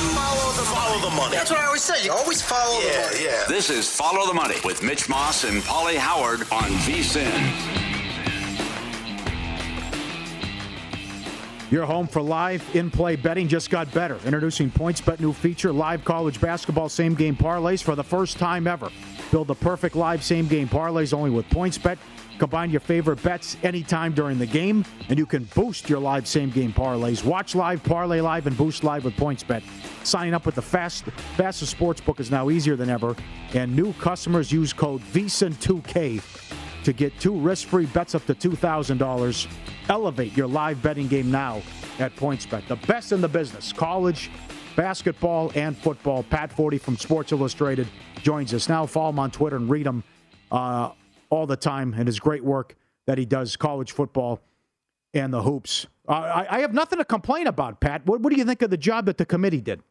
Always follow the, follow the money. That's what I always say. You always follow yeah, the money. Yeah. This is Follow the Money with Mitch Moss and Paulie Howard on VSIN. Your home for live in-play betting just got better. Introducing PointsBet new feature, live college basketball same-game parlays for the first time ever. Build the perfect live same-game parlays only with PointsBet. Combine your favorite bets anytime during the game, and you can boost your live same-game parlays. Watch live, parlay live, and boost live with PointsBet. Signing up with the fast, fastest sports book is now easier than ever, and new customers use code VSIN2K to get two risk-free bets up to $2,000. Elevate your live betting game now at PointsBet. The best in the business, college, basketball, and football. Pat Forde from Sports Illustrated joins us now. Follow him on Twitter and read him uh, all the time and his great work that he does, college football and the hoops. Uh, I, I, have nothing to complain about, Pat. What, what do you think of the job that the committee did?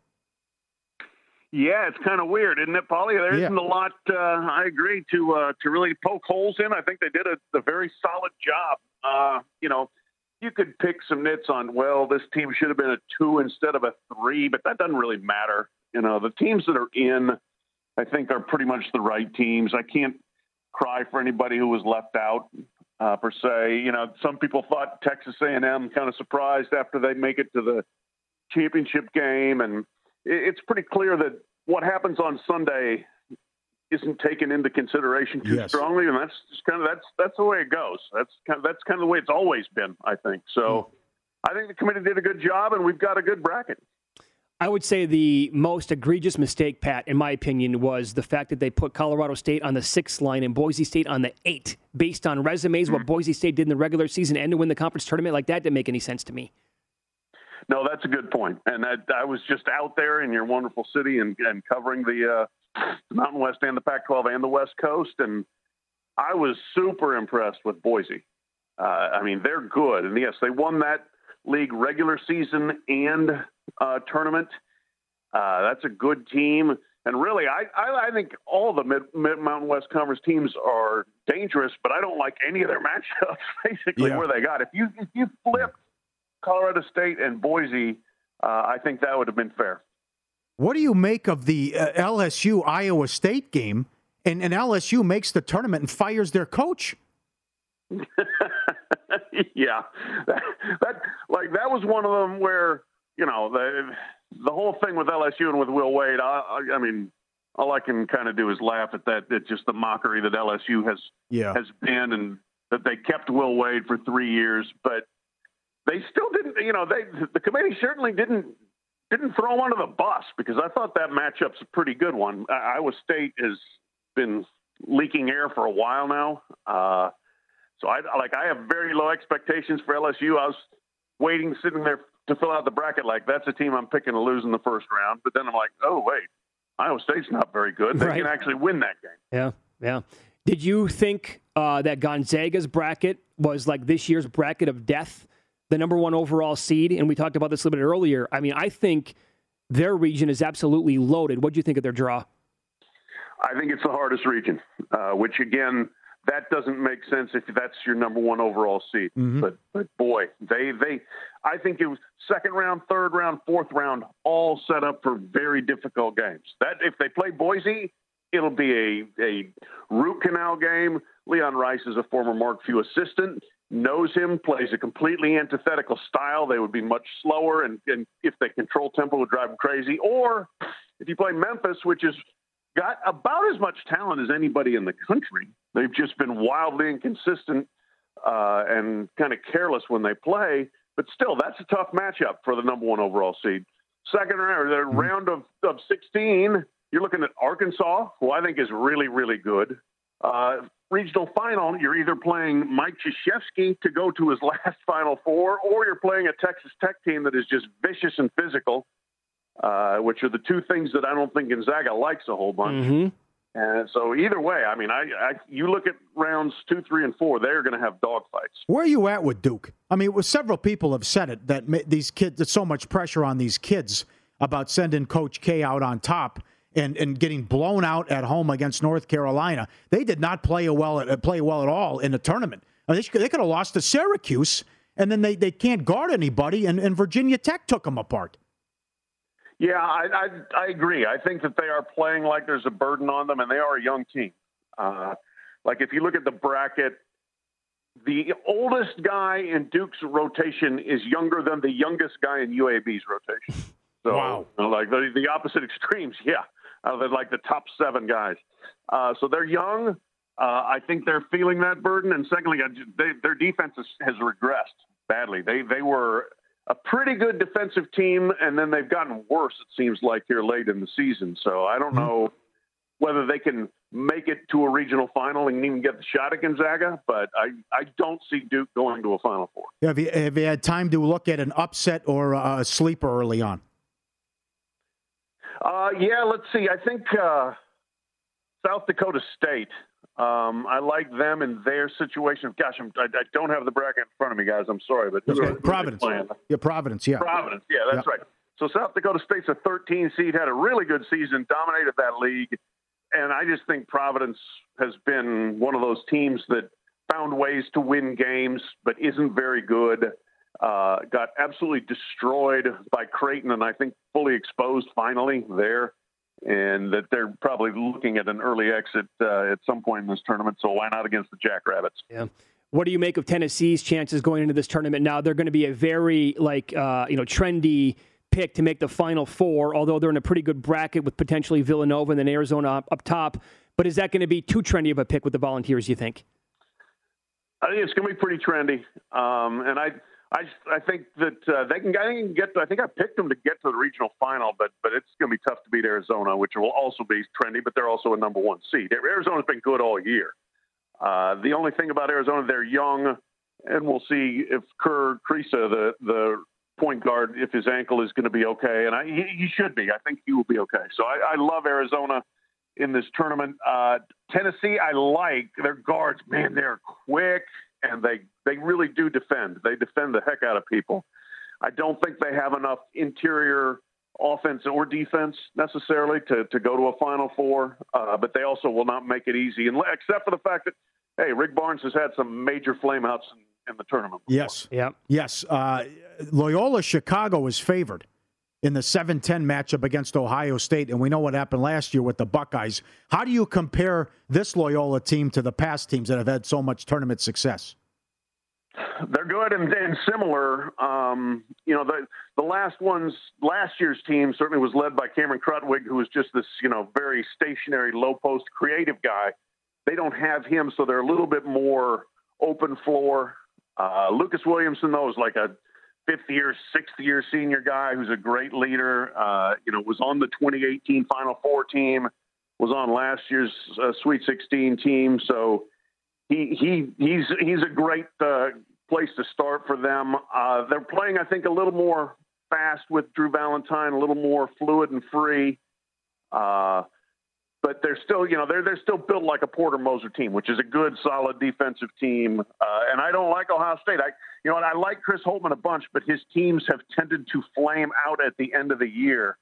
Yeah, it's kind of weird, isn't it, Paulie? There Yeah. isn't a lot. Uh, I agree to uh, to really poke holes in. I think they did a, a very solid job. Uh, you know, you could pick some nits on. Well, this team should have been a two instead of a three, but that doesn't really matter. You know, the teams that are in, I think, are pretty much the right teams. I can't cry for anybody who was left out uh, per se. You know, some people thought Texas A&M kind of surprised after they make it to the championship game, and it- it's pretty clear that what happens on Sunday isn't taken into consideration too Yes. strongly, and that's just kind of that's that's the way it goes. That's kind of that's kind of the way it's always been. I think so. I think the committee did a good job, and we've got a good bracket. I would say the most egregious mistake, Pat, in my opinion, was the fact that they put Colorado State on the sixth line and Boise State on the eight, based on resumes, what Boise State did in the regular season and to win the conference tournament. Like that didn't make any sense to me. No, that's a good point. And I, I was just out there in your wonderful city and, and covering the, uh, the Mountain West and the Pac-12 and the West Coast, and I was super impressed with Boise. Uh, I mean, they're good, and yes, they won that league regular season and uh, tournament. Uh, that's a good team, and really, I, I, I think all the Mid, Mid Mountain West Conference teams are dangerous, but I don't like any of their matchups. Basically, Yeah. where they got if you if you flip Colorado State and Boise, uh, I think that would have been fair. What do you make of the uh, LSU Iowa State game? And, and LSU makes the tournament and fires their coach. yeah, that, that like that was one of them where you know the the whole thing with LSU and with Will Wade. I, I, I mean, all I can kind of do is laugh at that. It's just the mockery that LSU has Yeah. has been, and that they kept Will Wade for three years, but they still didn't. You know, they the committee certainly didn't didn't throw them under the bus because I thought that matchup's a pretty good one. Iowa State has been leaking air for a while now. Uh, so I like I have very low expectations for LSU. I was waiting, sitting there to fill out the bracket like that's a team I'm picking to lose in the first round. But then I'm like, oh wait, Iowa State's not very good. They right. can actually win that game. Yeah, yeah. Did you think uh, that Gonzaga's bracket was like this year's bracket of death, the number one overall seed? And we talked about this a little bit earlier. I mean, I think their region is absolutely loaded. What do you think of their draw? I think it's the hardest region, uh, which again, that doesn't make sense if that's your number one overall seed. Mm-hmm. But but boy, they they I think it was second round, third round, fourth round, all set up for very difficult games. That if they play Boise, it'll be a a root canal game. Leon Rice is a former Mark Few assistant, knows him, plays a completely antithetical style. They would be much slower, and, and if they control tempo, would drive them crazy. Or if you play Memphis, which is got about as much talent as anybody in the country. They've just been wildly inconsistent uh, and kind of careless when they play. But still, that's a tough matchup for the number one overall seed. Second round, the mm-hmm. round of, of 16, you're looking at Arkansas, who I think is really, really good. Uh, regional final, you're either playing Mike Krzyzewski to go to his last Final Four, or you're playing a Texas Tech team that is just vicious and physical uh, which are the two things that I don't think Gonzaga likes a whole bunch. Mm-hmm. And so either way, I mean, I, I, you look at rounds two, three, and four, they're going to have dogfights. Where are you at with Duke? I mean, was, several people have said it that these kids, there's so much pressure on these kids about sending Coach K out on top and, and getting blown out at home against North Carolina. They did not play well at, play well at all in the tournament. I mean, they, they could have lost to Syracuse, and then they, they can't guard anybody, and, and Virginia Tech took them apart. Yeah, I, I, I agree. I think that they are playing like there's a burden on them, and they are a young team. Uh, like if you look at the bracket, the oldest guy in Duke's rotation is younger than the youngest guy in UAB's rotation. So, wow. You know, like the, the opposite extremes, yeah. Uh, they're like the top seven guys. Uh, so they're young. Uh, I think they're feeling that burden. And secondly, they, their defense has, has regressed badly. They they were a pretty good defensive team, and then they've gotten worse. It seems like here late in the season. So I don't mm-hmm. know whether they can make it to a regional final and even get the shot at Gonzaga, but I, I don't see Duke going to a Final Four. Have you, have you had time to look at an upset or a sleeper early on? Uh, yeah, let's see. I think uh, South Dakota State um, I like them in their situation. Gosh, I'm, I, I, don't have the bracket in front of me, guys. I'm sorry, but okay. Providence. Yeah, Providence. Yeah, Providence. Yeah, that's right. So South Dakota State's a 13 seed, had a really good season, dominated that league, and I just think Providence has been one of those teams that found ways to win games, but isn't very good. Uh, got absolutely destroyed by Creighton, and I think fully exposed finally there and that they're probably looking at an early exit uh, at some point in this tournament. So why not against the Jackrabbits? Yeah. What do you make of Tennessee's chances going into this tournament? Now they're going to be a very like uh, you know trendy pick to make the Final Four, although they're in a pretty good bracket with potentially Villanova and then Arizona up, up top. But is that going to be too trendy of a pick with the Volunteers? You think? I think it's going to be pretty trendy, um, and I I I think that uh, they can, I can get. To, I think I picked them to get to the regional final, but but it's going to be tough to beat Arizona, which will also be trendy. But they're also a number one seed. Arizona's been good all year. Uh, the only thing about Arizona, they're young, and we'll see if Kerr Kriisa, the the point guard, if his ankle is going to be okay, and I, he, he should be. I think he will be okay. So I, I love Arizona in this tournament. Uh, Tennessee, I like their guards. Man, they're quick and they they really do defend. They defend the heck out of people. I don't think they have enough interior offense or defense necessarily to, to go to a Final Four, uh, but they also will not make it easy, and except for the fact that hey, Rick Barnes has had some major flameouts in, in the tournament. Before. Yes, yeah, yes. Uh, Loyola Chicago is favored in the 7 10 matchup against Ohio State. And we know what happened last year with the Buckeyes. How do you compare this Loyola team to the past teams that have had so much tournament success? They're good and, and similar. Um, you know, the the last ones, last year's team certainly was led by Cameron Krutwig, who was just this, you know, very stationary, low post, creative guy. They don't have him, so they're a little bit more open floor. Uh, Lucas Williamson, though, is like a fifth year, sixth year senior guy who's a great leader. Uh, you know, was on the 2018 Final Four team, was on last year's uh, Sweet 16 team. So he he he's he's a great uh, place to start for them. Uh, they're playing, I think, a little more fast with Drew Valentine, a little more fluid and free. But they're still, you know, they're they're still built like a Porter Moser team, which is a good, solid defensive team. Uh, and I don't like Ohio State. I, you know, and I like Chris Holtmann a bunch, but his teams have tended to flame out at the end of the year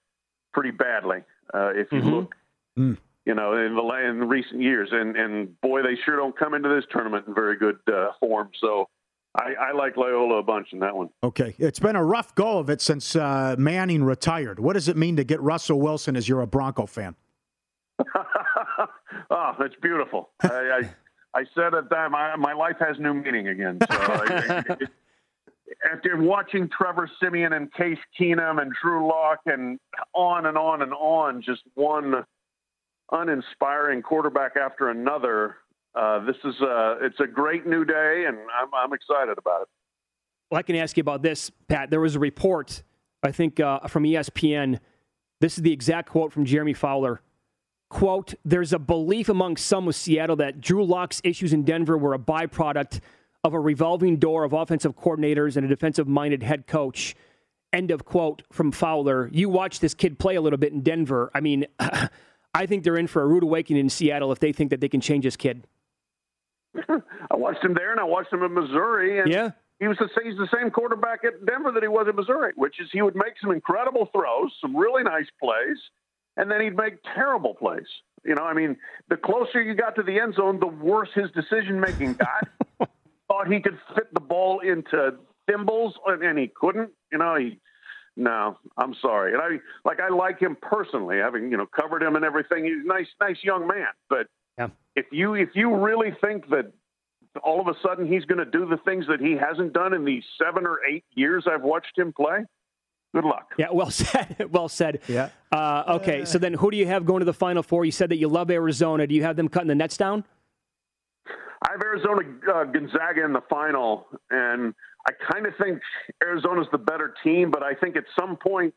pretty badly. Uh, if you mm-hmm. look, mm. you know, in the in recent years, and and boy, they sure don't come into this tournament in very good uh, form. So. I, I, like Loyola a bunch in that one. Okay. It's been a rough go of it since uh, Manning retired. What does it mean to get Russell Wilson as you're a Bronco fan? oh, it's beautiful. I, I, I said at that my my life has new meaning again. So I, after watching Trevor Siemian and Case Keenum and Drew Lock and on and on and on, just one uninspiring quarterback after another. Uh, this is a it's a great new day, and I'm I'm excited about it. Well, I can ask you about this, Pat. There was a report, I think, uh, from ESPN. This is the exact quote from Jeremy Fowler quote, there's a belief among some with Seattle that Drew Lock's issues in Denver were a byproduct of a revolving door of offensive coordinators and a defensive minded head coach. End of quote from Fowler. You watch this kid play a little bit in Denver. I mean, I think they're in for a rude awakening in Seattle if they think that they can change this kid. I watched him there and I watched him in Missouri. And yeah. He was the, he's the same quarterback at Denver that he was in Missouri, which is he would make some incredible throws, some really nice plays, and then he'd make terrible plays. You know, I mean, the closer you got to the end zone, the worse his decision making got. Thought he could fit the ball into thimbles, and he couldn't. You know, he. No, I'm sorry, and I like I like him personally, having you know covered him and everything. He's a nice, nice young man. But yeah. if you if you really think that all of a sudden he's going to do the things that he hasn't done in the seven or eight years I've watched him play, good luck. Yeah, well said. well said. Yeah. Uh, okay, so then who do you have going to the Final Four? You said that you love Arizona. Do you have them cutting the nets down? I have Arizona uh, Gonzaga in the final, and I kind of think Arizona's the better team, but I think at some point,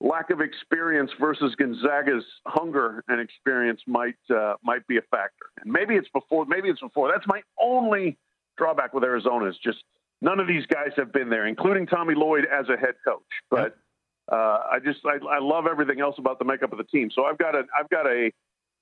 lack of experience versus Gonzaga's hunger and experience might uh, might be a factor. And maybe it's before. Maybe it's before. That's my only drawback with Arizona is just none of these guys have been there, including Tommy Lloyd as a head coach. But uh, I just I, I, love everything else about the makeup of the team. So I've got a I've got a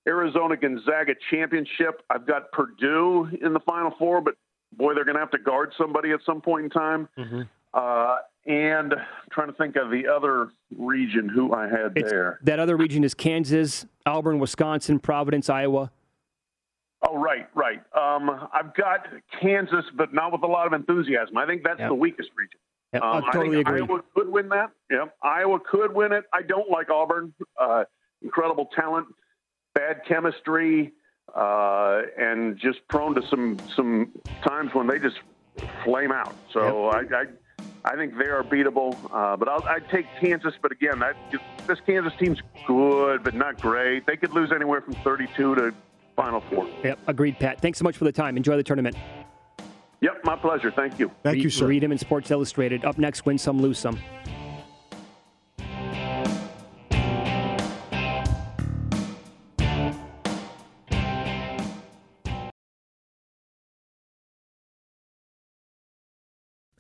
Arizona Gonzaga championship. I've got Purdue in the Final Four, but boy, they're going to have to guard somebody at some point in time. Mm-hmm. Uh, and I'm trying to think of the other region who I had it's, there. That other region is Kansas, Auburn, Wisconsin, Providence, Iowa. Oh, right, right. Um, I've got Kansas, but not with a lot of enthusiasm. I think that's yep. the weakest region. Yep, um, I totally I agree. Iowa could win that. Yeah, Iowa could win it. I don't like Auburn. Uh, incredible talent, bad chemistry, uh, and just prone to some some times when they just flame out. So yep. I, I I think they are beatable, uh, but I'll, I'd take Kansas. But again, that, this Kansas team's good, but not great. They could lose anywhere from 32 to Final Four. Yep, agreed, Pat. Thanks so much for the time. Enjoy the tournament. Yep, my pleasure. Thank you. Thank you, sir. Read him in Sports Illustrated. Up next, win some, lose some.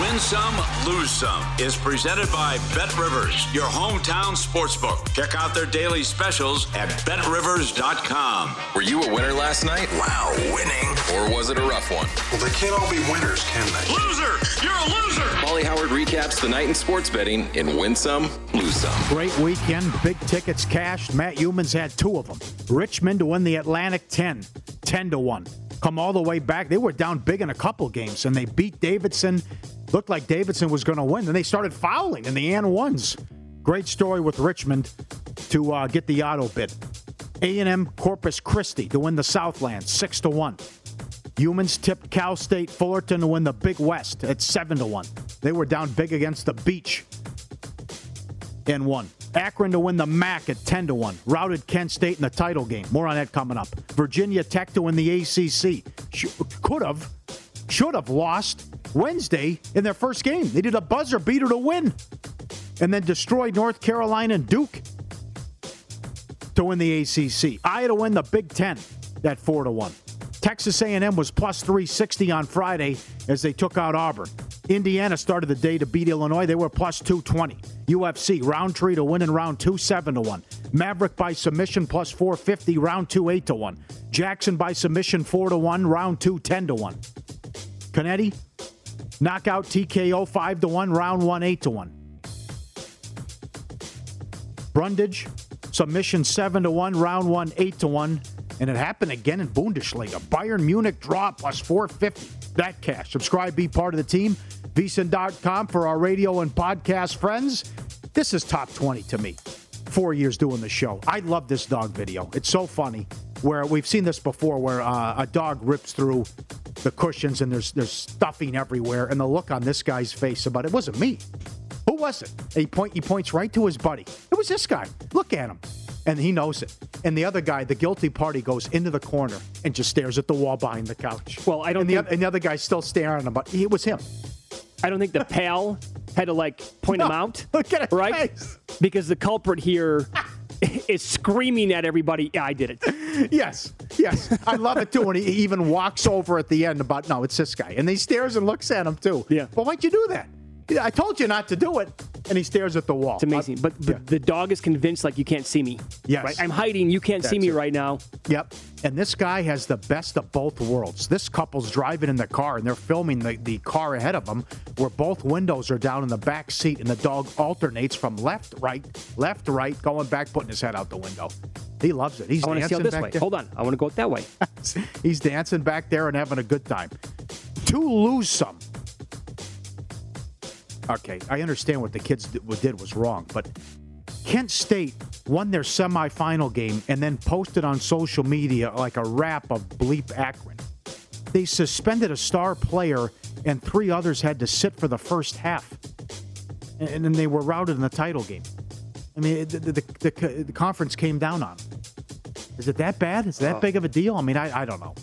Win Some, Lose Some is presented by Bet Rivers, your hometown sportsbook. Check out their daily specials at betrivers.com. Were you a winner last night? Wow, winning. Or was it a rough one? Well, they can't all be winners, can they? Loser! You're a loser! Molly Howard recaps the night in sports betting in Win Some, Lose Some. Great weekend. Big tickets cashed. Matt Youmans had two of them. Richmond to win the Atlantic 10, 10 to 1. Come all the way back. They were down big in a couple games, and they beat Davidson looked like Davidson was going to win. Then they started fouling in the and ones. Great story with Richmond to uh, get the auto bid. A&M Corpus Christi to win the Southland six to one. Youmans tipped Cal State Fullerton to win the Big West at seven to one. They were down big against the Beach and won. Akron to win the MAC at 10 to 1. Routed Kent State in the title game. More on that coming up. Virginia Tech to win the ACC. Could have, should have lost Wednesday in their first game. They did a buzzer beater to win and then destroyed North Carolina and Duke to win the ACC. Iowa to win the Big Ten at 4 to 1. Texas A&M was plus 360 on Friday as they took out Auburn. Indiana started the day to beat Illinois. They were plus 220. UFC, Rountree to win in round 2, 7 to 1. Maverick by submission plus 450, round 2, 8 to 1. Jackson by submission 4 to 1, round 2, 10 to 1. Canetti, knockout TKO 5 to 1, round 1, 8 to 1. Brundage, submission 7 to 1, round 1, 8 to 1. And it happened again in Bundesliga. Bayern Munich draw plus 450. That cash. Subscribe, be part of the team. VSIN.com for our radio and podcast friends. This is top 20 to me. Four years doing the show. I love this dog video. It's so funny. Where we've seen this before, where uh, a dog rips through the cushions and there's there's stuffing everywhere, and the look on this guy's face about it wasn't me. Who was it? He point he points right to his buddy. It was this guy. Look at him. And he knows it. And the other guy, the guilty party, goes into the corner and just stares at the wall behind the couch. Well, I don't And the, think- oth- and the other guy's still staring at him, but it was him. I don't think the pal had to like point him out. Look at his right? Because the culprit here is screaming at everybody. Yeah, I did it. Yes, yes. I love it too when he even walks over at the end about, no, it's this guy. And he stares and looks at him too. Yeah. Well, why'd you do that? I told you not to do it. And he stares at the wall. It's amazing. Uh, but, but the dog is convinced like you can't see me. Yes. Right? I'm hiding. You can't see me it. right now. Yep. And this guy has the best of both worlds. This couple's driving in the car and they're filming the, the car ahead of them where both windows are down in the back seat and the dog alternates from left, right, left, right, going back, putting his head out the window. He loves it. He's I want to see dancing this back way. there. Hold on. I want to go it that way. He's dancing back there and having a good time. To lose some. Okay, I understand what the kids did, was wrong, but Kent State won their semifinal game and then posted on social media like a rap of bleep Akron. They suspended a star player and three others had to sit for the first half. And then they were routed in the title game. I mean, the, the, the, the conference came down on them. Is it that bad? Is it that Oh. big of a deal? I mean, I, I don't know.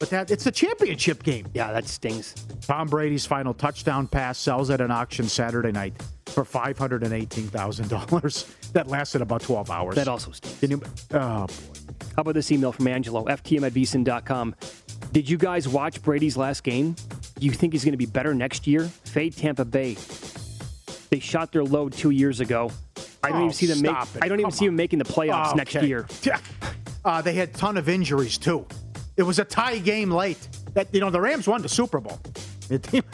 But that it's a championship game. Yeah, that stings. Tom Brady's final touchdown pass sells at an auction Saturday night for five hundred and eighteen thousand dollars. That lasted about twelve hours. That also stinks. Can you, oh boy. How about this email from Angelo, ftm at vsin.com. Did you guys watch Brady's last game? Do you think he's going to be better next year? Fade Tampa Bay. They shot their load two years ago. I don't Oh, even see them make. it. I don't even Come see them making the playoffs next Okay. year. Uh, they had a ton of injuries too. It was a tie game late. That you know the Rams won the Super Bowl. It-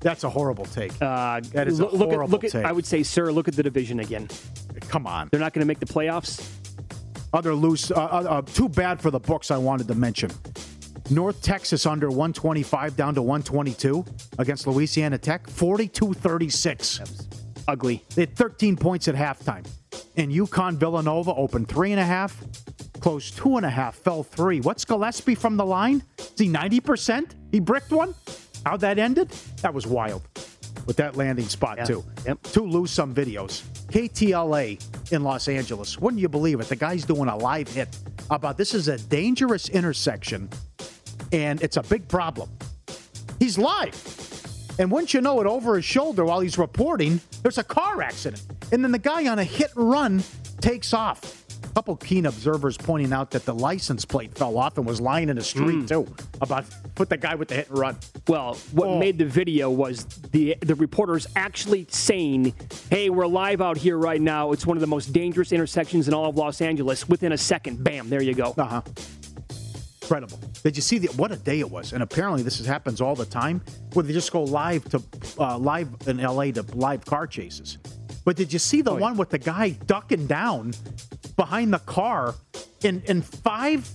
That's a horrible take. Uh, that is a look, horrible at, look at, take. I would say, sir, look at the division again. Come on. They're not going to make the playoffs. Other loose, uh, uh, uh, too bad for the books I wanted to mention. North Texas under 125 down to 122 against Louisiana Tech, 42 36. Ugly. They had 13 points at halftime. And UConn Villanova opened three and a half, closed two and a half, fell three. What's Gillespie from the line? Is he 90%? He bricked one? How that ended? That was wild. With that landing spot, too. Yep. Two lose some videos. KTLA in Los Angeles. Wouldn't you believe it? The guy's doing a live hit about this is a dangerous intersection and it's a big problem. He's live. And wouldn't you know it, over his shoulder while he's reporting, there's a car accident. And then the guy on a hit and run takes off. A couple keen observers pointing out that the license plate fell off and was lying in the street, too. About put the guy with the hit and run. Well, what Oh. made the video was the the reporters actually saying, "Hey, we're live out here right now. It's one of the most dangerous intersections in all of Los Angeles." Within a second, bam, there you go. Uh huh. Incredible. Did you see the, what a day it was? And apparently this is, happens all the time, where they just go live to uh, live in L.A. to live car chases. But did you see the one with the guy ducking down behind the car, and and five,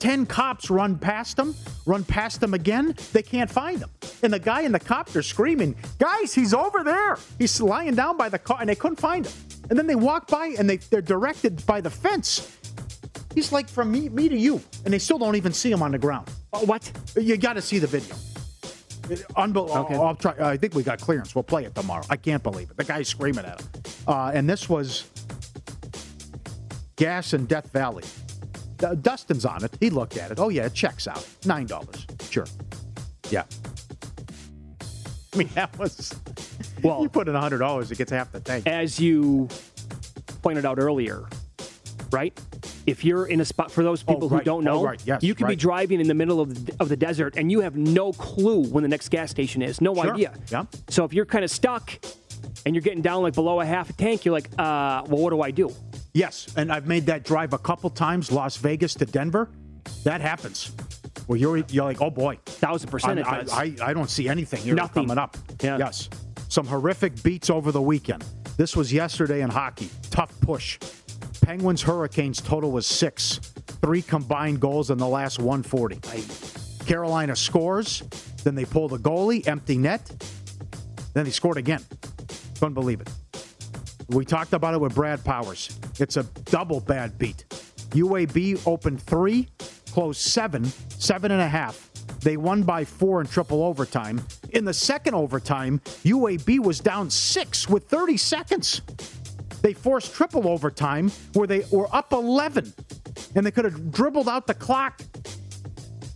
ten cops run past him, run past him again. They can't find him, and the guy in the copter screaming, "Guys, he's over there! He's lying down by the car," and they couldn't find him. And then they walk by, and they they're directed by the fence. He's like from me, me to you, and they still don't even see him on the ground. what? You got to see the video. Unbelievable. Okay. I'll try. I think we got clearance. We'll play it tomorrow. I can't believe it. The guy's screaming at him. Uh, and this was gas in Death Valley. Uh, Dustin's on it. He looked at it. Oh yeah, it checks out. Nine dollars. Sure. Yeah. I mean that was. Well, you put in hundred dollars, it gets half the tank. As you pointed out earlier, right? If you're in a spot for those people Oh, who don't Oh, know, right. Yes, you could be driving in the middle of the, of the desert and you have no clue when the next gas station is. No Sure. idea. Yeah. So if you're kind of stuck and you're getting down like below a half a tank, you're like, uh, well, what do I do? Yes, and I've made that drive a couple times, Las Vegas to Denver. That happens. Well, you're you're like, oh boy, thousand percent I. I, I don't see anything here Nothing. coming up. Yeah. Yes, some horrific beats over the weekend. This was yesterday in hockey. Tough push. Penguins Hurricanes total was six. Three combined goals in the last 140. Carolina scores, then they pull the goalie, empty net, then they scored again. Couldn't believe it. We talked about it with Brad Powers. It's a double bad beat. UAB opened three, closed seven, seven and a half. They won by four in triple overtime. In the second overtime, UAB was down six with 30 seconds. They forced triple overtime where they were up 11 and they could have dribbled out the clock.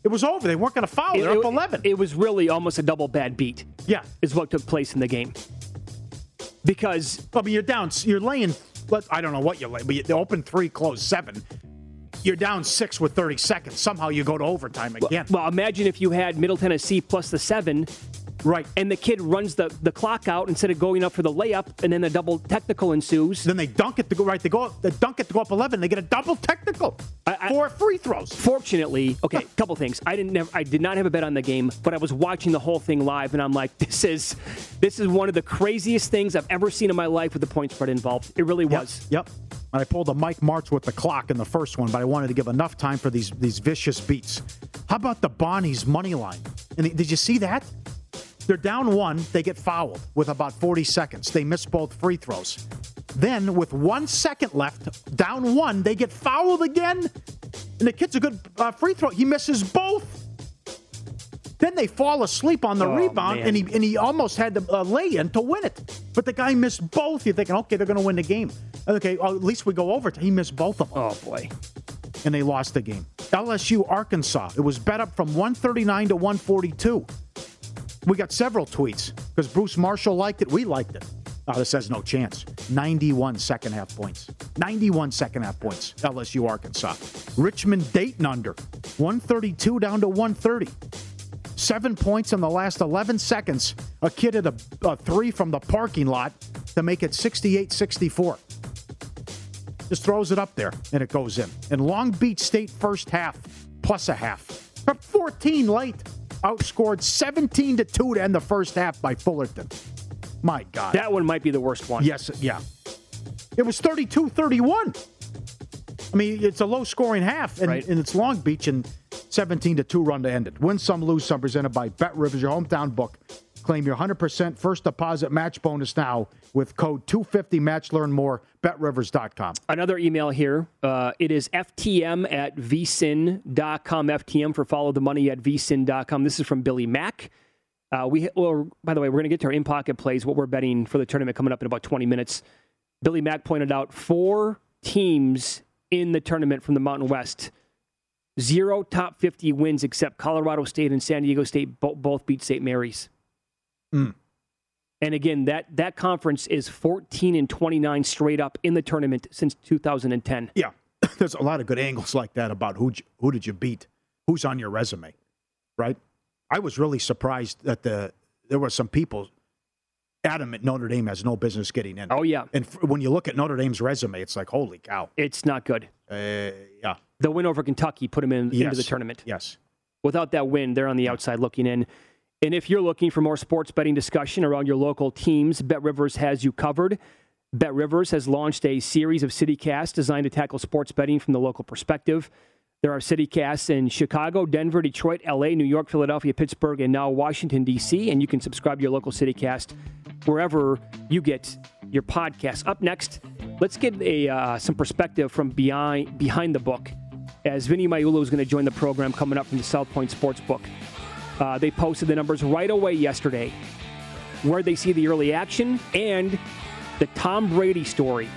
It was over. They weren't going to foul. They're it, up 11. It was really almost a double bad beat. Yeah. Is what took place in the game. Because. I mean, you're down, you're laying, I don't know what you're laying, but you open three, close seven you're down six with 30 seconds. Somehow you go to overtime again. Well, imagine if you had Middle Tennessee plus the seven. Right. And the kid runs the, the clock out instead of going up for the layup, and then a double technical ensues. Then they dunk it to go right. They go they dunk it to go up 11. They get a double technical. I, Four free throws. Fortunately, okay, a couple things. I didn't never, I did not have a bet on the game, but I was watching the whole thing live, and I'm like, this is this is one of the craziest things I've ever seen in my life with the point spread involved. It really was. Yep. yep. And I pulled a Mike March with the clock in the first one, but I wanted to give enough time for these these vicious beats. How about the Bonnie's money line? And did you see that? They're down one, they get fouled with about 40 seconds. They miss both free throws. Then, with one second left, down one, they get fouled again. And the kid's a good uh, free throw. He misses both. Then they fall asleep on the oh, rebound, man. and he and he almost had the uh, lay in to win it. But the guy missed both. You're thinking, okay, they're going to win the game. Okay, well, at least we go over. He missed both of them. Oh boy, and they lost the game. LSU Arkansas. It was bet up from 139 to 142. We got several tweets because Bruce Marshall liked it. We liked it. Oh, this has no chance. 91 second half points. 91 second half points. LSU Arkansas. Richmond Dayton under 132 down to 130. Seven points in the last 11 seconds. A kid at a, a three from the parking lot to make it 68 64. Just throws it up there and it goes in. And Long Beach State first half plus a half. Up 14 late. Outscored 17 to 2 to end the first half by Fullerton. My God. That one might be the worst one. Yes, yeah. It was 32 31. I mean, it's a low scoring half, and, right. and it's Long Beach, and 17 to 2 run to end it. Win some, lose some, presented by Bet Rivers, your hometown book. Claim your 100% first deposit match bonus now with code 250 match. Learn more, betrivers.com. Another email here. Uh, it is ftm at vsin.com. FTM for follow the money at vsin.com. This is from Billy Mack. Uh, we, well, by the way, we're going to get to our in pocket plays, what we're betting for the tournament coming up in about 20 minutes. Billy Mack pointed out four teams in the tournament from the Mountain West Zero top 50 wins except Colorado State and San Diego State both beat St. Mary's. Mm. And again, that, that conference is 14 and 29 straight up in the tournament since 2010. Yeah, there's a lot of good angles like that about who who did you beat, who's on your resume, right? I was really surprised that the there were some people adamant Notre Dame has no business getting in. Oh yeah, and f- when you look at Notre Dame's resume, it's like holy cow, it's not good. Uh, yeah, the win over Kentucky put them in, yes. into the tournament. Yes. Without that win, they're on the outside looking in. And if you're looking for more sports betting discussion around your local teams, Bet Rivers has you covered. Bet Rivers has launched a series of CityCasts designed to tackle sports betting from the local perspective. There are CityCasts in Chicago, Denver, Detroit, LA, New York, Philadelphia, Pittsburgh, and now Washington, D.C. And you can subscribe to your local CityCast wherever you get your podcast. Up next, let's get a uh, some perspective from behind behind the book as Vinny Magliulo is going to join the program coming up from the South Point Sportsbook. Uh, they posted the numbers right away yesterday, where they see the early action and the Tom Brady story.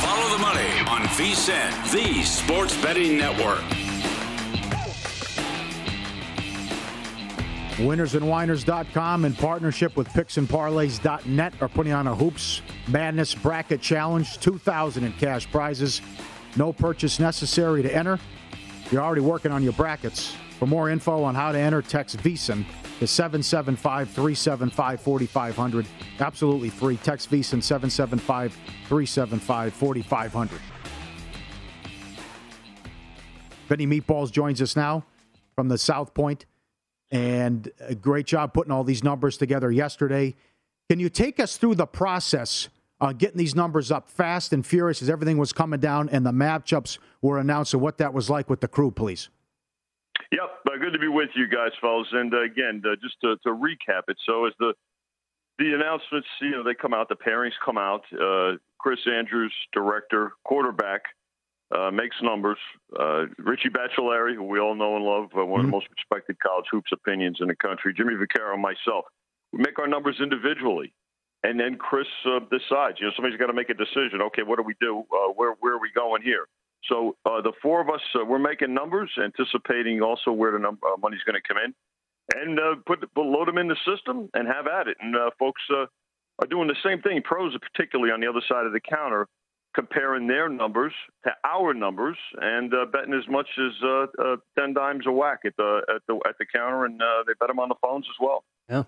Follow the money on VSIN, the sports betting network. Winnersandwhiners.com in partnership with picksandparlays.net are putting on a Hoops Madness Bracket Challenge. 2000 in cash prizes. No purchase necessary to enter. You're already working on your brackets. For more info on how to enter, text VSIN to 775 375 4500. Absolutely free. Text VSIN 775 375 4500. Benny Meatballs joins us now from the South Point and a great job putting all these numbers together yesterday. Can you take us through the process uh, getting these numbers up fast and furious as everything was coming down and the matchups were announced and what that was like with the crew, please? Yep, uh, good to be with you guys, fellas. And uh, again, uh, just to, to, recap it, so as the the announcements, you know, they come out, the pairings come out. Uh, Chris Andrews, director, quarterback, uh, makes numbers. Uh, Richie Baccellieri, who we all know and love, uh, one mm-hmm. of the most respected college hoops opinions in the country. Jimmy Vaccaro and myself. We make our numbers individually, and then Chris uh, decides. You know, somebody's got to make a decision. Okay, what do we do? Uh, where where are we going here? So uh, the four of us, uh, we're making numbers, anticipating also where the number, uh, money's going to come in, and uh, put load them in the system and have at it. And uh, folks uh, are doing the same thing. Pros, particularly on the other side of the counter, comparing their numbers to our numbers and betting as much as ten dimes a whack at the at the at the counter, and they bet them on the phones as well. Yeah.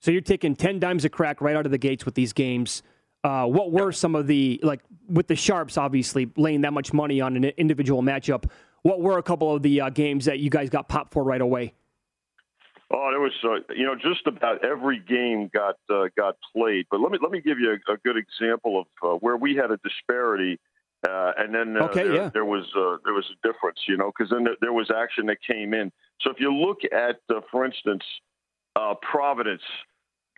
So you're taking ten dimes a crack right out of the gates with these games. Uh, what were some of the like with the sharps obviously laying that much money on an individual matchup? What were a couple of the uh, games that you guys got popped for right away? Oh, there was uh, you know just about every game got uh, got played. But let me let me give you a, a good example of uh, where we had a disparity, uh, and then okay, there, yeah. there was there was a difference, you know, because then there, was action that came in. So if you look at, for instance, Providence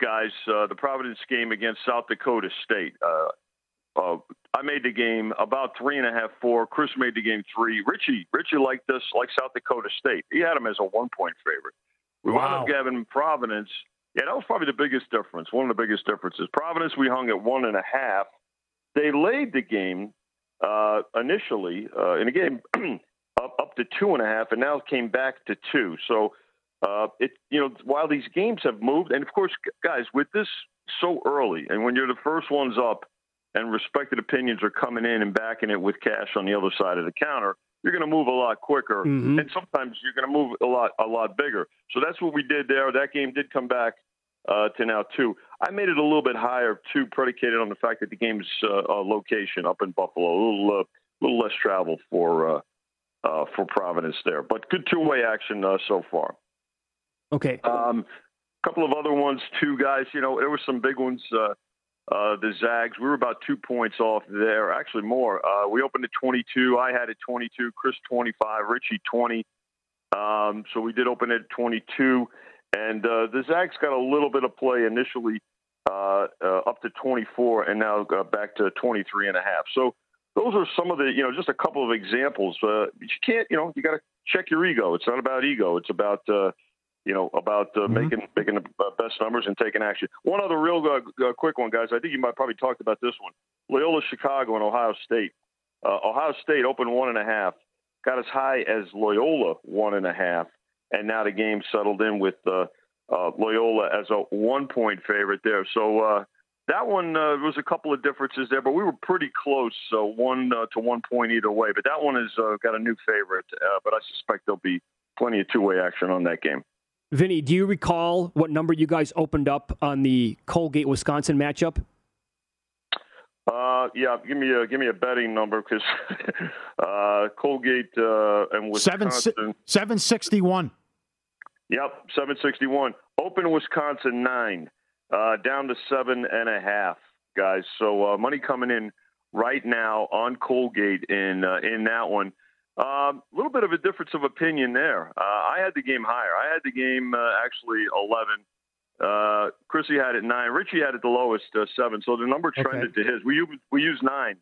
guys, uh, the Providence game against South Dakota State. Uh, uh, I made the game about three and a half, four. Chris made the game three. Richie, Richie liked this, like South Dakota State. He had him as a one point favorite. We wow. wound up having Providence. Yeah, that was probably the biggest difference. One of the biggest differences. Providence, we hung at one and a half. They laid the game uh, initially uh, in a game up, up to two and a half, and now it came back to two. So uh, it you know while these games have moved, and of course, guys, with this so early, and when you're the first ones up, and respected opinions are coming in and backing it with cash on the other side of the counter, you're going to move a lot quicker, mm-hmm. and sometimes you're going to move a lot a lot bigger. So that's what we did there. That game did come back uh, to now two. I made it a little bit higher too, predicated on the fact that the game's uh, location up in Buffalo, a little uh, little less travel for uh, uh, for Providence there, but good two way action uh, so far. Okay. Um, a couple of other ones too, guys. You know, there were some big ones. Uh, uh, the Zags, we were about two points off there. Actually, more. Uh, we opened at 22. I had it 22. Chris 25. Richie 20. Um, so we did open at 22. And uh, the Zags got a little bit of play initially uh, uh, up to 24 and now back to 23 and a half. So those are some of the, you know, just a couple of examples. Uh, you can't, you know, you got to check your ego. It's not about ego. It's about, uh, you know, about uh, mm-hmm. making making the uh, best numbers and taking action. One other real uh, uh, quick one, guys. I think you might probably talked about this one. Loyola Chicago and Ohio State. Uh, Ohio State opened one and a half, got as high as Loyola one and a half, and now the game settled in with uh, Loyola as a one point favorite there. So that one uh, was a couple of differences there, but we were pretty close, so one uh, to one point either way. But that one has uh, got a new favorite, but I suspect there'll be plenty of two way action on that game. Vinny, do you recall what number you guys opened up on the Colgate Wisconsin matchup? Uh, yeah, give me a give me a betting number because uh, Colgate uh, and Wisconsin seven seven sixty one. Yep, seven sixty one. Open Wisconsin nine, uh, down to seven and a half, guys. So uh, money coming in right now on Colgate in uh, in that one. A um, little bit of a difference of opinion there. Uh, I had the game higher. I had the game uh, actually 11. Uh, Chrissy had it nine. Richie had it the lowest, uh, seven. So the number trended okay. to his. We we use nine,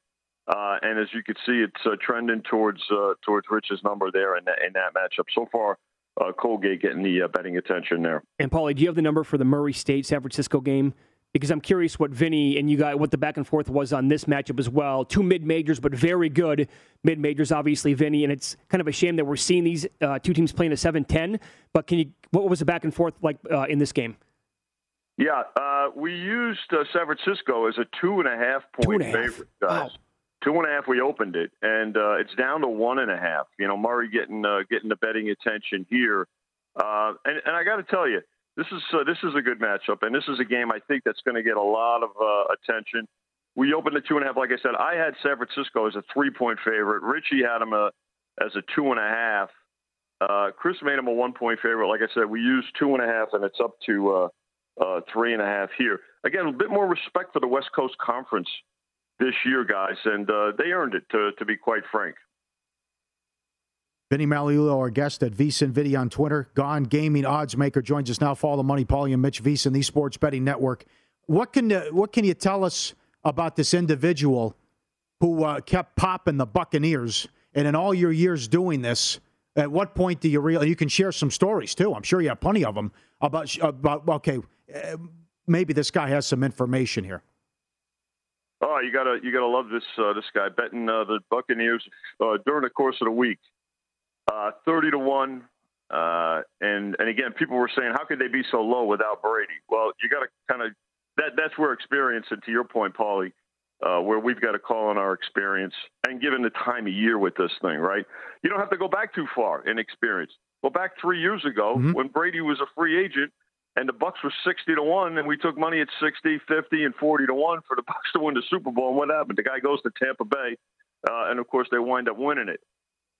uh, and as you can see, it's uh, trending towards towards Rich's number there in that, in that matchup. So far, Colgate getting the betting attention there. And Paulie, do you have the number for the Murray State San Francisco game? Because I'm curious what Vinny and you got what the back and forth was on this matchup as well. Two mid majors, but very good mid majors, obviously, Vinny. And it's kind of a shame that we're seeing these uh, two teams playing a 7 10. But can you, what was the back and forth like uh, in this game? Yeah, uh, we used uh, San Francisco as a two and a half point and favorite, guys. Wow. Two and a half, we opened it, and uh, it's down to one and a half. You know, Murray getting uh, getting the betting attention here, and, and I got to tell you, this is uh, this is a good matchup, and this is a game I think that's going to get a lot of uh, attention. We opened at two and a half. Like I said, I had San Francisco as a three point favorite. Richie had him a, as a two and a half. Uh, Chris made him a one point favorite. Like I said, we used two and a half, and it's up to uh, uh, three and a half here. Again, a bit more respect for the West Coast Conference this year, guys, and uh, they earned it. To, to be quite frank. Vinny Magliulo, our guest at VSiN Video on Twitter. Gaughan Gaming Odds Maker joins us now. Follow the money, Paulie and Mitch VSiN, the Sports Betting Network. What can uh, what can you tell us about this individual who uh, kept popping the Buccaneers And in all your years doing this, at what point do you realize you can share some stories too? I'm sure you have plenty of them about about okay, uh, maybe this guy has some information here. Oh, you gotta you gotta love this uh, this guy betting uh, the Buccaneers uh, during the course of the week, uh, thirty to one. Uh, and and again, people were saying, how could they be so low without Brady? Well, you got to kind of that that's where experience, and to your point, Paulie, uh, where we've got to call on our experience and given the time of year with this thing, right? You don't have to go back too far in experience. Go back three years ago mm-hmm. when Brady was a free agent and the Bucks were 60 to 1 and we took money at 60, 50 and 40 to 1 for the Bucks to win the Super Bowl and what happened? The guy goes to Tampa Bay uh, and of course they wind up winning it.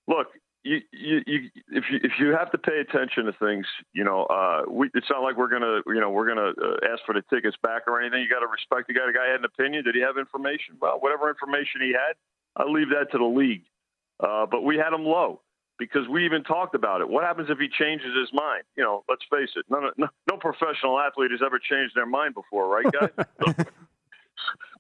Look, you, you, you, if you if you have to pay attention to things, you know, uh, we, it's not like we're gonna, you know, we're gonna uh, ask for the tickets back or anything. You got to respect the guy. The guy had an opinion. Did he have information? Well, whatever information he had, I leave that to the league. Uh, but we had him low because we even talked about it. What happens if he changes his mind? You know, let's face it. No, no, no professional athlete has ever changed their mind before, right, guys?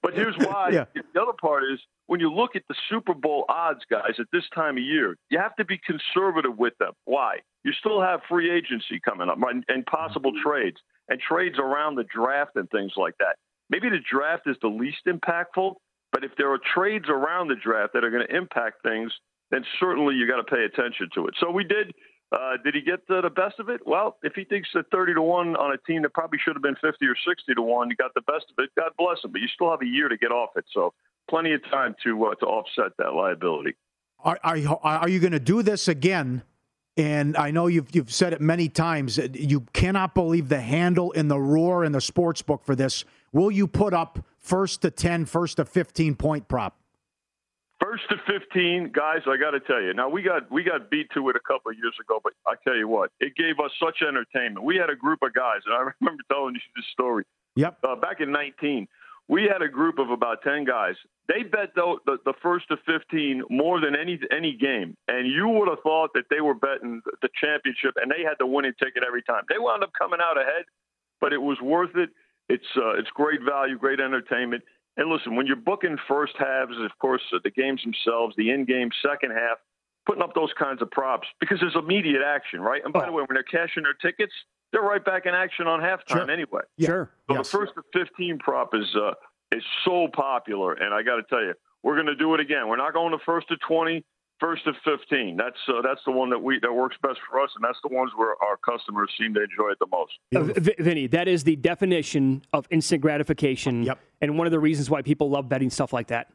But here's why. yeah. The other part is when you look at the Super Bowl odds, guys, at this time of year, you have to be conservative with them. Why? You still have free agency coming up and, and possible mm-hmm. trades and trades around the draft and things like that. Maybe the draft is the least impactful, but if there are trades around the draft that are going to impact things, then certainly you got to pay attention to it. So we did uh, did he get the, the, best of it? Well, if he thinks that 30 to 1 on a team that probably should have been 50 or 60 to 1, he got the best of it, God bless him. But you still have a year to get off it. So plenty of time to, uh, to offset that liability. Are, are, are you going to do this again? And I know you've, you've said it many times. You cannot believe the handle and the roar in the sports book for this. Will you put up first to 10, first to 15 point prop? First to 15, guys, I got to tell you. Now we got we got beat to it a couple of years ago, but I tell you what, it gave us such entertainment. We had a group of guys, and I remember telling you this story. Yep. Uh, back in 19, we had a group of about 10 guys. They bet the, the, the first to 15 more than any any game, and you would have thought that they were betting the championship, and they had the winning ticket every time. They wound up coming out ahead, but it was worth it. It's uh, it's great value, great entertainment. And listen, when you're booking first halves, of course, uh, the games themselves, the in-game second half, putting up those kinds of props because there's immediate action, right? And by oh. the way, when they're cashing their tickets, they're right back in action on halftime sure. anyway. Yeah. Sure. So yes. the first to 15 prop is uh, is so popular, and I got to tell you, we're going to do it again. We're not going to first to 20 first to 15. That's uh, that's the one that we that works best for us, and that's the ones where our customers seem to enjoy it the most. Uh, v- Vinny, that is the definition of instant gratification, yep. and one of the reasons why people love betting stuff like that.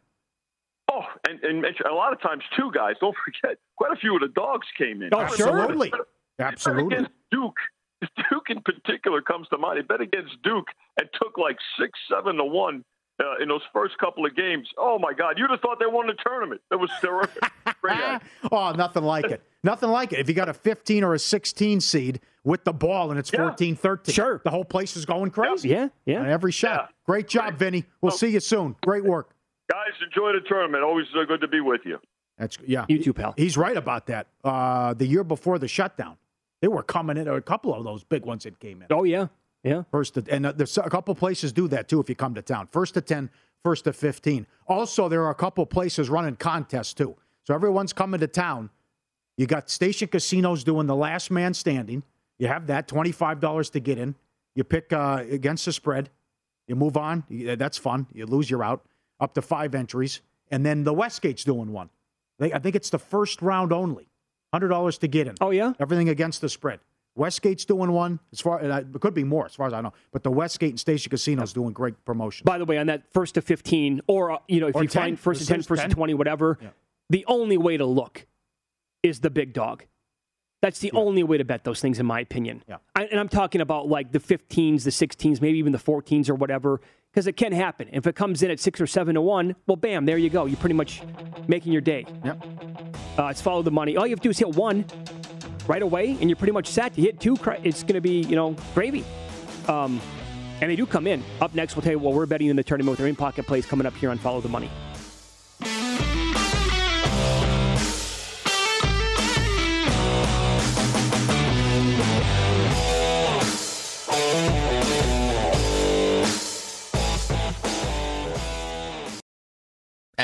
Oh, and, and a lot of times too, guys. Don't forget, quite a few of the dogs came in. Oh, absolutely, absolutely. Against Duke, Duke in particular comes to mind. He bet against Duke and took like six, seven to one uh, in those first couple of games. Oh my God, you'd have thought they won the tournament. It was terrific. oh, nothing like it. Nothing like it. If you got a 15 or a 16 seed with the ball and it's 14 yeah. 13, sure. the whole place is going crazy. Yeah, yeah. On every shot. Yeah. Great job, Great. Vinny. We'll well, see you soon. Great work. Guys, enjoy the tournament. Always uh, good to be with you. That's yeah. You too, pal. He's right about that. Uh, the year before the shutdown, they were coming in. A couple of those big ones that came in. Oh yeah, yeah. First, to, and uh, there's a couple places do that too if you come to town. First to 10, first to 15. Also, there are a couple places running contests too. So everyone's coming to town. You got station casinos doing the last man standing. You have that $25 to get in. You pick uh, against the spread. You move on. That's fun. You lose, you're out. Up to five entries. And then the Westgate's doing one. I think it's the first round only. $100 to get in. Oh, yeah? Everything against the spread. Westgate's doing one. As far it could be more, as far as I know. But the Westgate and Station Casino is doing great promotion. By the way, on that first to fifteen, or uh, you know, if or you 10. find first to ten, first 10. to twenty, whatever, yeah. the only way to look is the big dog. That's the yeah. only way to bet those things, in my opinion. Yeah. I, and I'm talking about like the 15s, the 16s, maybe even the 14s or whatever, because it can happen. If it comes in at six or seven to one, well, bam, there you go. You're pretty much making your day. Yep. Uh, it's follow the money. All you have to do is hit one right away, and you're pretty much set. You hit two, it's going to be you know gravy. Um, and they do come in. Up next, we'll tell you what we're betting in the tournament with our in pocket plays coming up here on Follow the Money.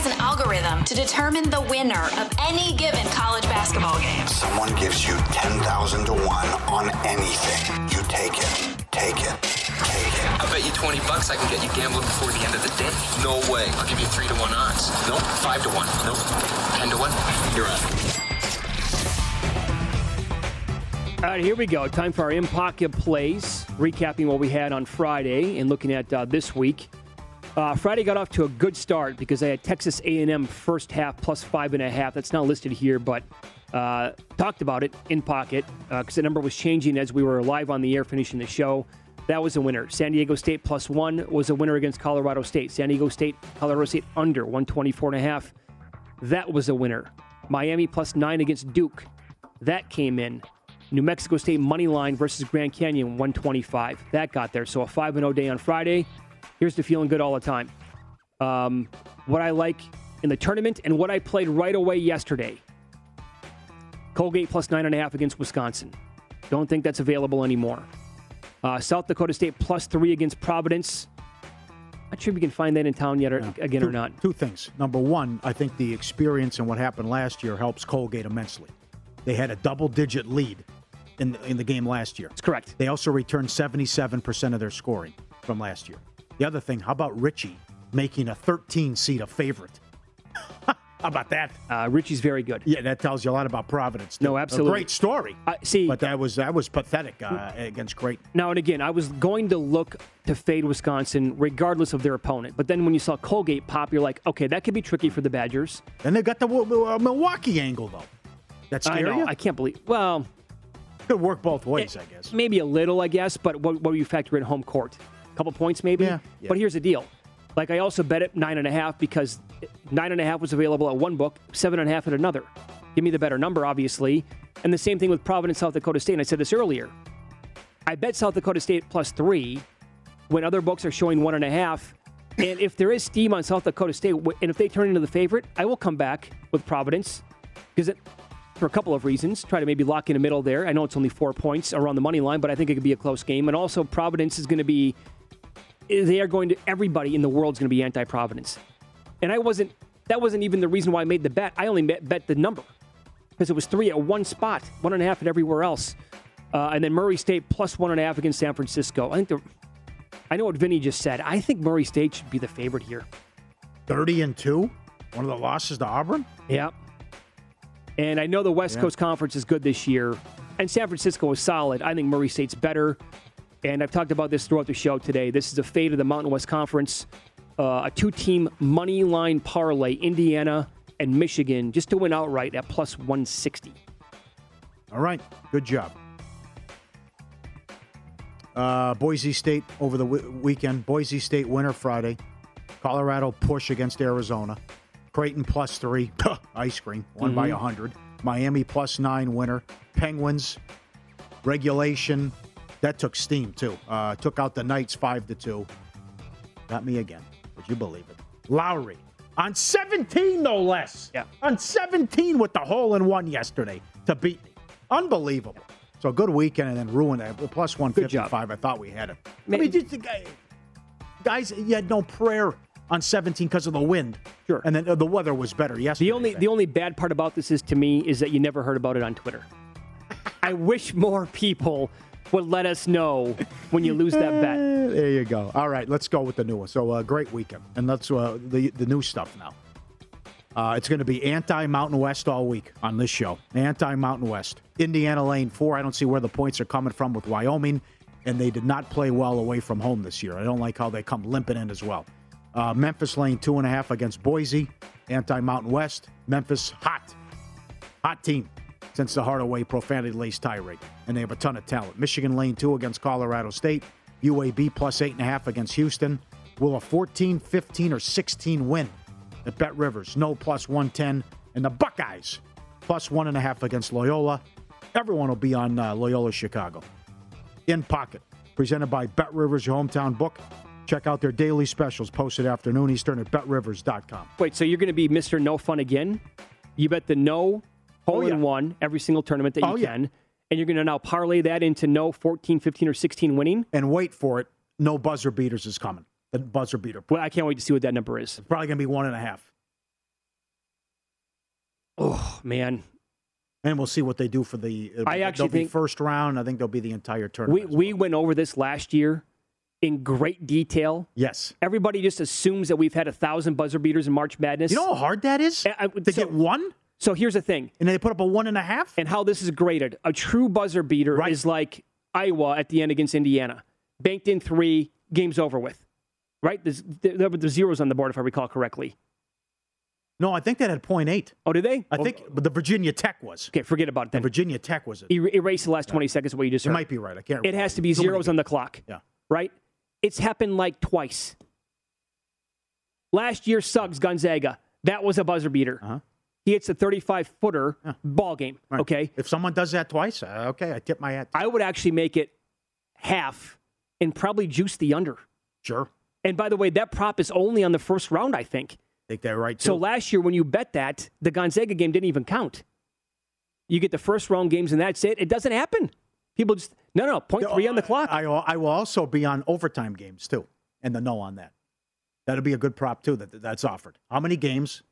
Has an algorithm to determine the winner of any given college basketball game. Someone gives you 10,000 to 1 on anything. You take it. Take it. Take it. I bet you 20 bucks I can get you gambling before the end of the day. No way. I'll give you 3 to 1 odds. Nope. 5 to 1. Nope. 10 to 1. You're up. All right, here we go. Time for our In Pocket plays, recapping what we had on Friday and looking at uh, this week. Uh, Friday got off to a good start because they had Texas A&M first half plus five and a half. That's not listed here, but uh, talked about it in pocket because the number was changing as we were live on the air finishing the show. That was a winner. San Diego State plus one was a winner against Colorado State. San Diego State, Colorado State under 124 and a half. That was a winner. Miami plus nine against Duke. That came in. New Mexico State money line versus Grand Canyon 125. That got there. So a 5 0 day on Friday. Here's to feeling good all the time. Um, what I like in the tournament and what I played right away yesterday. Colgate plus nine and a half against Wisconsin. Don't think that's available anymore. Uh, South Dakota State plus three against Providence. Not sure if we can find that in town yet or, again two, or not. Two things. Number one, I think the experience and what happened last year helps Colgate immensely. They had a double digit lead in in the game last year. That's correct. They also returned 77% of their scoring from last year. The other thing, how about Richie making a 13 seed a favorite? how about that? Uh, Richie's very good. Yeah, that tells you a lot about Providence. too. No, A absolutely. great story. Uh, see, but that was that was pathetic uh, against Creighton. Now and again, I was going to look to fade Wisconsin regardless of their opponent. But then when you saw Colgate pop, you're like, okay, that could be tricky for the Badgers. Then they got the uh, Milwaukee angle though. That I know. you? I can't believe. Well, could work both ways, I guess. maybe a little, I guess. But what, what do you factor in home court? A couple points, maybe. Yeah, yeah. But here's the deal. Like I also bet it nine and a half because nine and a half was available at one book, seven and a half at another. Give me the better number, obviously. And the same thing with Providence, South Dakota State. And I said this earlier. I bet South Dakota State plus three when other books are showing one and a half. And if there is steam on South Dakota State, and if they turn into the favorite, I will come back with Providence because it, for a couple of reasons. Try to maybe lock in the middle there. I know it's only four points around the money line, but I think it could be a close game. And also, Providence is going to be, they are going to, everybody in the world is going to be anti Providence. And I wasn't, that wasn't even the reason why I made the bet. I only bet, bet the number because it was three at one spot, one and a half at everywhere else. Uh, and then Murray State plus one and a half against San Francisco. I think the, I know what Vinny just said. I think Murray State should be the favorite here. 30 and 2? One of the losses to Auburn? Yeah. And I know the West Yeah. Coast Conference is good this year, and San Francisco is solid. I think Murray State's better. And I've talked about this throughout the show today. This is a fate of the Mountain West Conference. Uh, a two team money line parlay, Indiana and Michigan, just to win outright at plus 160. All right. Good job. Uh, Boise State over the w- weekend. Boise State winner Friday. Colorado push against Arizona. Creighton plus three. Ice cream. Won by Mhm. 100. Miami plus nine winner. Penguins regulation. That took steam, too. Uh, took out the Knights 5 to 2. Got me again. Would you believe it? Lowry on 17, no less. Yeah. On 17 with the hole in one yesterday to beat me. Unbelievable. So a good weekend and then ruined it. Plus 155. I thought we had it. I mean, just the guy, guys, you had no prayer on 17 because of the wind. Sure. And then uh, the weather was better yesterday. The only the only bad part about this is to me is that you never heard about it on Twitter. I wish more people would let us know when you lose that bet. There you go. All right, let's go with the new one. So, uh, great weekend, and let's uh, the the new stuff now. Uh, it's going to be anti Mountain West all week on this show. Anti Mountain West. Indiana Lane four. I don't see where the points are coming from with Wyoming, and they did not play well away from home this year. I don't like how they come limping in as well. Uh, Memphis Lane two and a half against Boise. Anti Mountain West. Memphis hot, hot team since the Hardaway profanity laced tirade, and they have a ton of talent. Michigan Lane two against Colorado State. UAB plus eight and a half against Houston. Will a 14, 15, or 16 win at Bet Rivers? No plus 110. And the Buckeyes plus one and a half against Loyola. Everyone will be on uh, Loyola Chicago. In Pocket, presented by Bet Rivers, your hometown book. Check out their daily specials posted afternoon Eastern at betrivers.com. Wait, so you're going to be Mr. No Fun again? You bet the no hole Oh, yeah. in one every single tournament that you Oh, yeah. can. And you're going to now parlay that into no 14, 15, or 16 winning? And wait for it, no buzzer beaters is coming. The buzzer beater. Well, I can't wait to see what that number is. It's Probably going to be one and a half. Oh, man. And we'll see what they do for the. uh, I actually they'll be think- first round. I think they'll be the entire We, tournament. we went over this last year in great detail. yes. Everybody just assumes that we've had a thousand buzzer beaters in March Madness. You know how hard that is I- I- to so- get one, So here's the thing, and they put up a one and a half. and how this is graded. A true buzzer beater Right. is like Iowa at the end against Indiana. Banked in three, game's over with. Right? There's, there were the zeros on the board, if I recall correctly. No, I think that had point eight. Oh, did they? I think, but the Virginia Tech was. Okay, forget about it The. Virginia Tech was it. Er- Erase the last 20 seconds of what you just You heard. might be right. I can't. It has to be many zeros on the clock. Yeah. Right? It's happened like twice. Last year, Suggs Gonzaga. That was a buzzer beater. Uh-huh. He hits a 35 footer ball game. Right. Okay. If someone does that twice, uh, okay, I tip my hat. I would actually make it half and probably juice the under. Sure. And by the way, that prop is only on the first round, I think. think they're right. So last year, when you bet that, the Gonzaga game didn't even count. You get the first round games and that's it. It doesn't happen. People just, no, no, point three on the clock. I, I will also be on overtime games too, and the no on that. That'll be a good prop too. That that's offered. How many games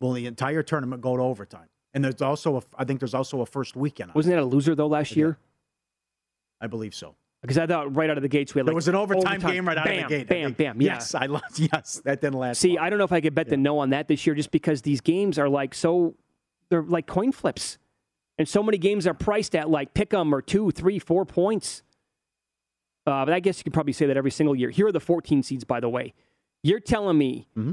will the entire tournament go to overtime? And there's also a, I think there's also a first weekend. Wasn't that a loser though last year? I believe so. Because I thought right out of the gates we had like there was an overtime, game right out bam, of the gate. Bam, bam. Yeah. Yes, I lost. Yes, that didn't last. See, I don't know if I could bet the no on that this year, just because these games are like so, they're like coin flips, and so many games are priced at like pick 'em or two, three, four points. Uh, but I guess you could probably say that every single year. Here are the 14 seeds, by the way. You're telling me Mm-hmm.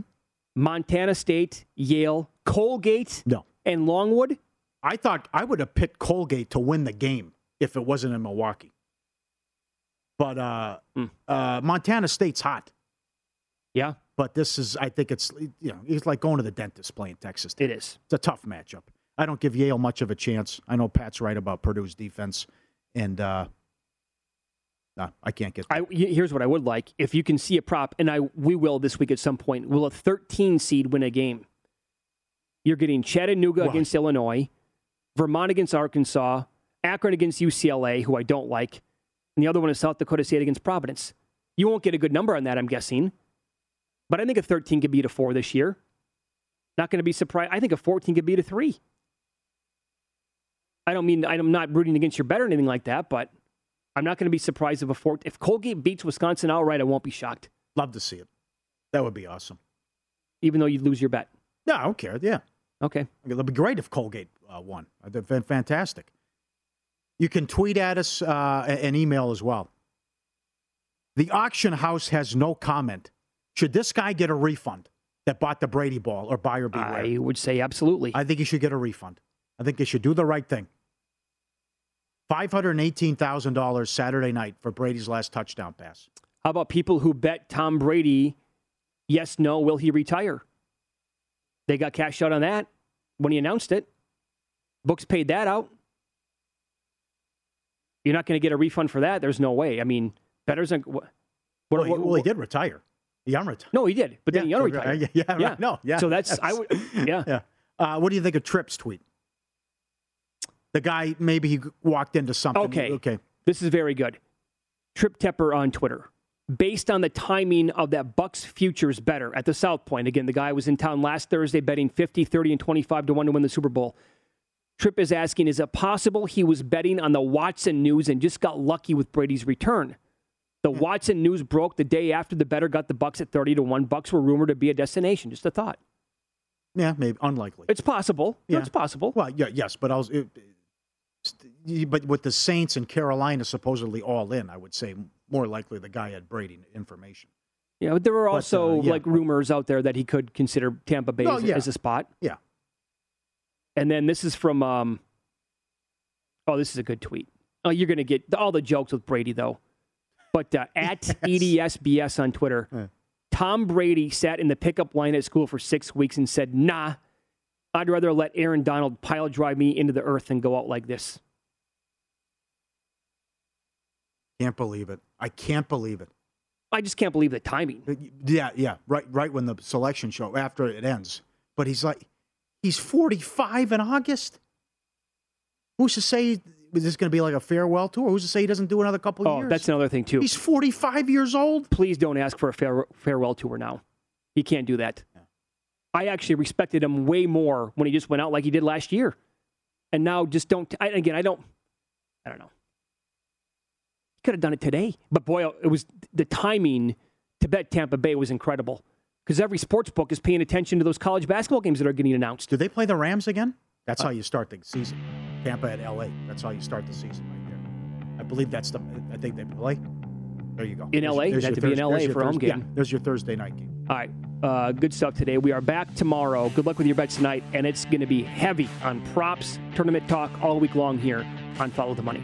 Montana State, Yale, Colgate, no, and Longwood. I thought I would have picked Colgate to win the game if it wasn't in Milwaukee. But uh, Hmm. uh, Montana State's hot. Yeah. But this is, I think it's, you know, it's like going to the dentist playing Texas. It is. It's a tough matchup. I don't give Yale much of a chance. I know Pat's right about Purdue's defense, and uh, nah, I can't get. I, here's what I would like: if you can see a prop, and I we will this week at some point. Will a 13 seed win a game? You're getting Chattanooga against Illinois, Vermont against Arkansas, Akron against UCLA, who I don't like, and the other one is South Dakota State against Providence. You won't get a good number on that, I'm guessing. But I think a 13 could beat a four this year. Not going to be surprised. I think a 14 could beat a three. I don't mean I'm not rooting against your bet or anything like that, but I'm not going to be surprised if a four, if Colgate beats Wisconsin outright. I won't be shocked, Love to see it. That would be awesome. even though you'd lose your bet. No, I don't care. Yeah. Okay. It'd be great if Colgate uh, won. They've been fantastic. You can tweet at us uh, and email as well. The auction house has no comment. Should this guy get a refund that bought the Brady ball or buyer beware? I would say absolutely. I think he should get a refund. I think he should do the right thing. $518,000 Saturday night for Brady's last touchdown pass. How about people who bet Tom Brady, yes, no, will he retire? They got cashed out on that when he announced it. Books paid that out. You're not going to get a refund for that. There's no way. I mean, betters. What, what, well, he, what- well, he did retire. He unretired. No, he did, but then he Yeah, so- unretired. Yeah, yeah, right. No, yeah. So that's yes. I would. Yeah. yeah. Uh, what do you think of Tripp's tweet? The guy maybe he walked into something. Okay. Okay. This is very good. Trip Tepper on Twitter. Based on the timing of that Bucks futures better at the South Point. Again, the guy was in town last Thursday betting 50, 30, and 25 to 1 to win the Super Bowl. Trip is asking, is it possible he was betting on the Watson news and just got lucky with Brady's return? The hmm. Watson news broke the day after the better got the Bucks at 30 to 1. Bucks were rumored to be a destination. Just a thought. Yeah, maybe unlikely. It's possible. Yeah. It's possible. Well, yeah, yes, but I was. It- but with the Saints and Carolina supposedly all in, I would say more likely the guy had Brady information. Yeah, but there were But, uh, also yeah, like but- rumors out there that he could consider Tampa Bay Well, as, yeah. as a spot. Yeah. And then this is from um Oh, this is a good tweet. Oh, you're going to get all the jokes with Brady though. But uh, at E EDSBS on Twitter, Tom Brady sat in the pickup line at school for 6 weeks and said, "Nah, I'd rather let Aaron Donald pile drive me into the earth than go out like this." Can't believe it. I can't believe it. I just can't believe the timing. Uh, yeah, yeah, right, right when the selection show after it ends. But he's like, he's 45 in August. Who's to say is this going to be like a farewell tour? Who's to say he doesn't do another couple of Oh, years? that's another thing too. He's 45 years old. Please don't ask for a fare- farewell tour now. He can't do that. I actually respected him way more when he just went out like he did last year, and now just don't. I, again, I don't. I don't know. He could have done it today, but boy, it was the timing to bet Tampa Bay was incredible because every sports book is paying attention to those college basketball games that are getting announced. Do they play the Rams again? That's uh, how you start the season. Tampa at LA. That's how you start the season right there. I believe that's the. I think they play. There you go. In LA? there's It'd have your to be in LA for a home game. Yeah, there's your Thursday night game. All right, uh, good stuff today. We are back tomorrow. Good luck with your bets tonight, and it's going to be heavy on props, tournament talk all week long here on Follow the Money.